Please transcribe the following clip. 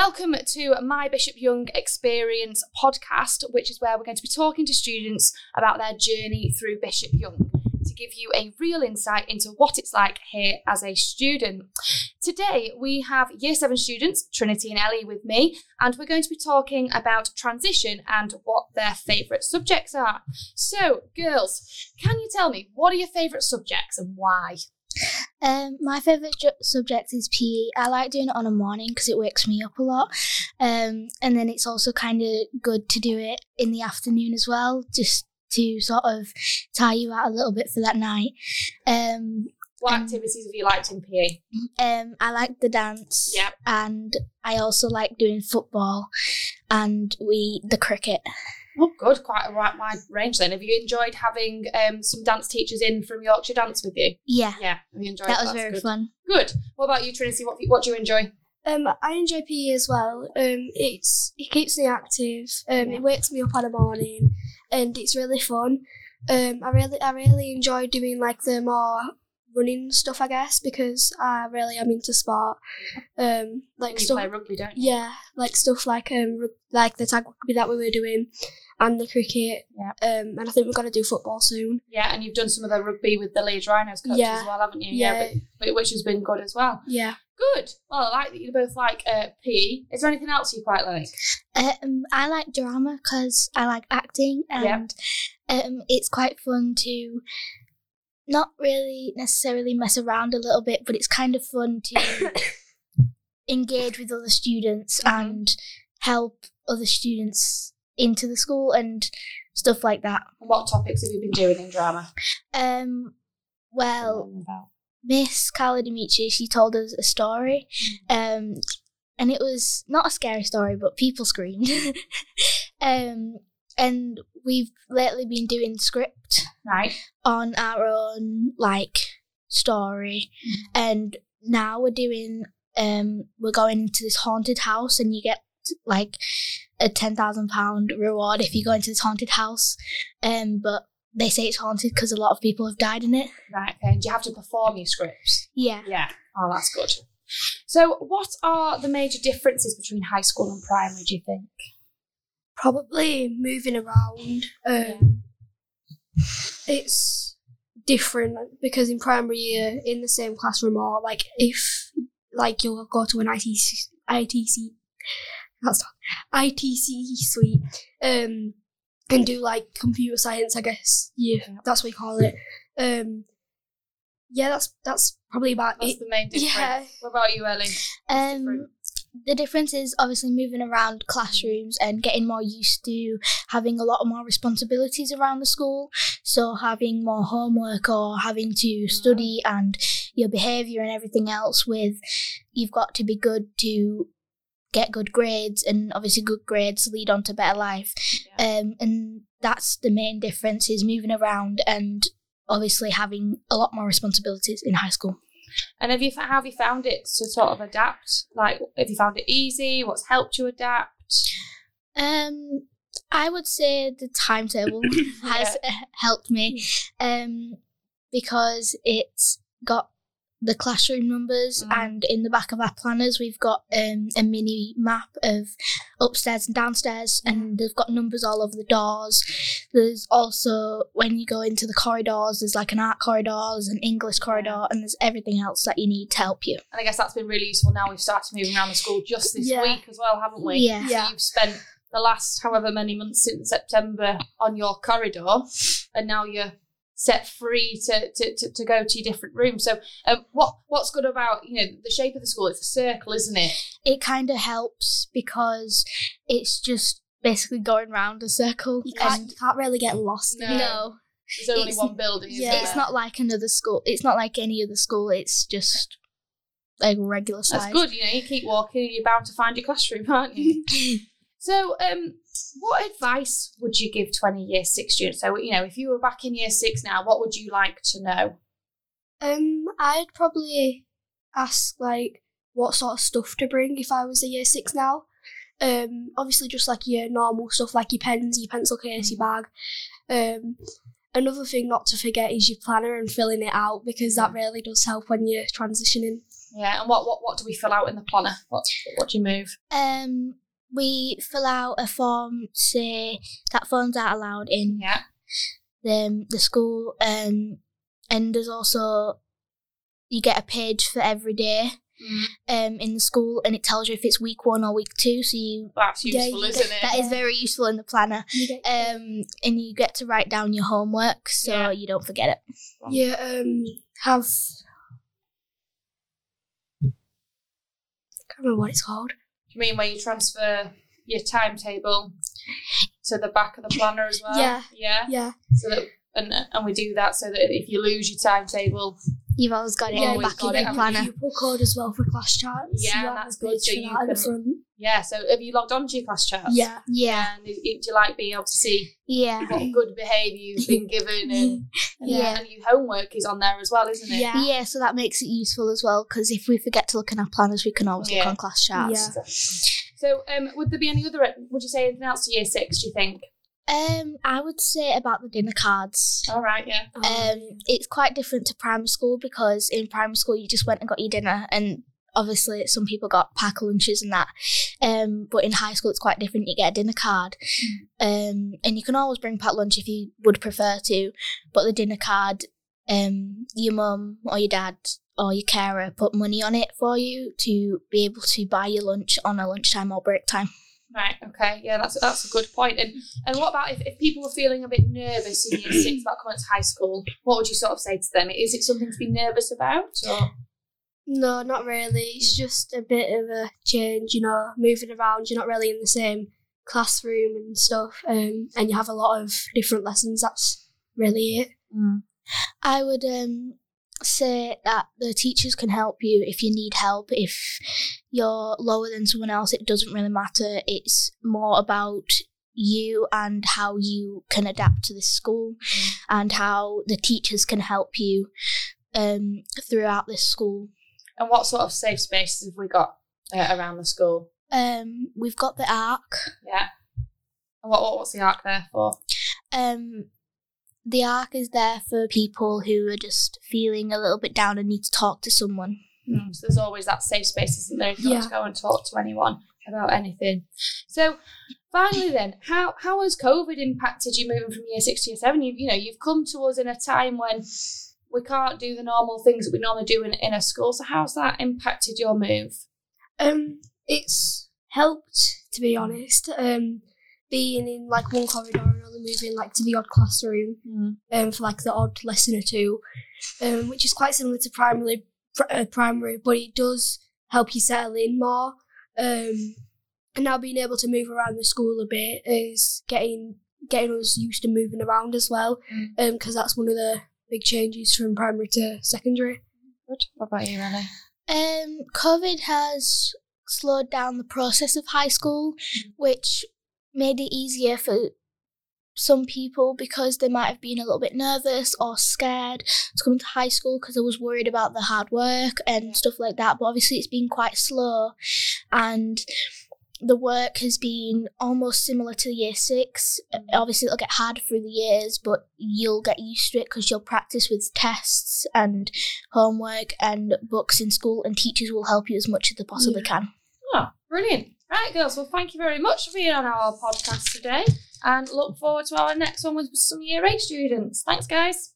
welcome to my Bishop Young Experience podcast, which is where we're going to be talking to students about their journey through Bishop Young to give you a real insight into what it's like here as a student. Today, we have Year 7 students, Trinity and Ellie, with me, and we're going to be talking about transition and what their favourite subjects are. So, girls, can you tell me what are your favourite subjects and why? Um, my favourite ju- subject is PE. I like doing it on a morning because it wakes me up a lot. Um, and then it's also kind of good to do it in the afternoon as well, just to sort of tire you out a little bit for that night. Um, What activities have you liked in PE? um, I like the dance. Yep. And I also like doing football and we the cricket. Oh, good, quite a right wide range then. Have you enjoyed having um, some dance teachers in from Yorkshire Dance with you? Yeah, Yeah, have you enjoyed that was very good. fun. Good. What about you, Trinity? What, what do you enjoy? Um, I enjoy PE as well. Um, it's it keeps me active. Um, Yeah. it wakes me up in the morning, and it's really fun. Um, I really I really enjoy doing like the more running stuff, I guess, because I really am into sport. Um, like you stuff, play rugby, don't you? yeah, like stuff like um like the tag rugby that we were doing, and the cricket. Yeah. Um, and I think we're gonna do football soon. Yeah, and you've done some of the rugby with the Leeds Rhinos coaches Yeah. as well, haven't you? Yeah. but, which has been good as well. Yeah. Good. Well, I like that you both like uh, PE. Is there anything else you quite like? Um, I like drama because I like acting, and um, it's quite fun to not really necessarily mess around a little bit, but it's kind of fun to engage with other students Mhm. and help other students into the school and stuff like that. And what topics have you been doing in drama? Um, well, Miss Carla Dimitri, she told us a story, um, and it was not a scary story, but people screamed. um, and we've lately been doing script Right. on our own like story, and now we're doing um, we're going into this haunted house, and you get like a ten thousand pound reward if you go into this haunted house. Um, but they say it's haunted because a lot of people have died in it. Right. Okay. And you have to perform your scripts? Yeah. Yeah. Oh, that's good. So, what are the major differences between high school and primary? Do you think? Probably moving around. Um, it's different because in primary year in the same classroom or like if like you'll go to an ITC ITC that's not ITC suite um and do like computer science I guess yeah that's what we call it um yeah that's that's probably about That's it the main difference. Yeah. What about you, Ellie? Um, different? The difference is obviously moving around classrooms and getting more used to having a lot more responsibilities around the school. So having more homework or having to study and your behaviour and everything else with you've got to be good to get good grades and obviously good grades lead on to better life. Um, and that's the main difference is moving around and obviously having a lot more responsibilities in high school. And have you how have you found it to sort of adapt? Like, have you found it easy? What's helped you adapt? Um, I would say the timetable has uh, helped me, um, because it's got the classroom numbers, Mm. and in the back of our planners we've got um, a mini map of upstairs and downstairs, and they've got numbers all over the doors. There's also when you go into the corridors, there's like an art corridor, there's an English corridor, and there's everything else that you need to help you. And I guess that's been really useful now we've started moving around the school just this Yeah. week as well, haven't we? Yeah. So Yeah. you've spent the last however many months since September on your corridor, and now you're set free to, to, to, to go to your different rooms. So, um, what what's good about you know the shape of the school? It's a circle, isn't it? it kind of helps because it's just basically going round a circle. you can't you can't really get lost in No. no, There's only It's- one building. Isn't yeah, there? it's not like another school. It's not like any other school. It's just like regular size. That's good. You know, you keep walking, you're bound to find your classroom, aren't you? so, um, what advice would you give to any year six students? So, you know, if you were back in year six now, what would you like to know? Um, I'd probably ask like what sort of stuff to bring if I was a year six now. Um, obviously just like your normal stuff like your pens, your pencil case, your bag. Um, another thing not to forget is your planner and filling it out because that really does help when you're transitioning. Yeah, and what, what what do we fill out in the planner? What what do you move? Um, we fill out a form say that phones aren't allowed in Yeah. the the school. Um, and there's also you get a page for every day um in the school, and it tells you if it's week one or week two. So you That's Yeah, useful, you isn't get- it? that is very useful in the planner. Um, and you get to write down your homework so Yeah. you don't forget it. yeah, um, have. I can't remember what it's called. You mean where you transfer your timetable to the back of the planner as well? Yeah. Yeah. Yeah, So that and and we do that so that if you lose your timetable, You've always got it Yeah, in the always back got of it, your haven't planner. pupil code as well for class charts. Yeah, You have that's good, so you that can- yeah. So have you logged on to your class charts? Yeah, Yeah, And do do you like being able to see yeah, what good behaviour you've been given and, and, Yeah. and your homework is on there as well, isn't it? Yeah. yeah. So that makes it useful as well because if we forget to look in our planners, we can always Yeah. look on class charts. Yeah. So, um, would there be any other? Would you say anything else to year six? Do you think? Um, I would say about the dinner cards. All right, yeah. Um, it's quite different to primary school because in primary school you just went and got your dinner, and obviously some people got pack lunches and that. Um, but in high school it's quite different. You get a dinner card, um, and you can always bring pack lunch if you would prefer to. But the dinner card, um, your mum or your dad or your carer put money on it for you to be able to buy your lunch on a lunchtime or break time. Right. Okay. Yeah, that's that's a good point. And and what about if, if people were feeling a bit nervous in year six about coming to high school? What would you sort of say to them? Is it something to be nervous about? Or No, not really. It's just a bit of a change, you know, moving around. You're not really in the same classroom and stuff, um, and you have a lot of different lessons. That's really it. I would um, say that the teachers can help you if you need help. If you're lower than someone else, it doesn't really matter. It's more about you and how you can adapt to this school and how the teachers can help you um, throughout this school. and what sort of safe spaces have we got uh, around the school? Um, we've got the ARC. Yeah. And what, what what's the arc there for? Um, the ARC is there for people who are just feeling a little bit down and need to talk to someone. Mm, So there's always that safe space, isn't there? If you want to go and talk to anyone about anything. So finally, then, how how has COVID impacted you moving from year six to year seven? You you know you've come to us in a time when we can't do the normal things that we normally do in, in a school. So how's that impacted your move? Um, it's helped to be honest. Um, being in like one corridor and only moving like to the odd classroom, um, for like the odd lesson or two, um, which is quite similar to primary, pr- uh, primary, but it does help you settle in more. Um, and now being able to move around the school a bit is getting getting us used to moving around as well, Mm. um, because that's one of the big changes from primary to secondary. Good. What about you, Ellie? Um, COVID has slowed down the process of high school, which made it easier for some people because they might have been a little bit nervous or scared to come to high school because I was worried about the hard work and stuff like that. But obviously, it's been quite slow, and the work has been almost similar to year six. Mm. Obviously, it'll get harder through the years, but you'll get used to it because you'll practice with tests and homework and books in school, and teachers will help you as much as they possibly can. Oh, brilliant. Right, girls. Well, thank you very much for being on our podcast today and look forward to our next one with some year eight students. Thanks, guys.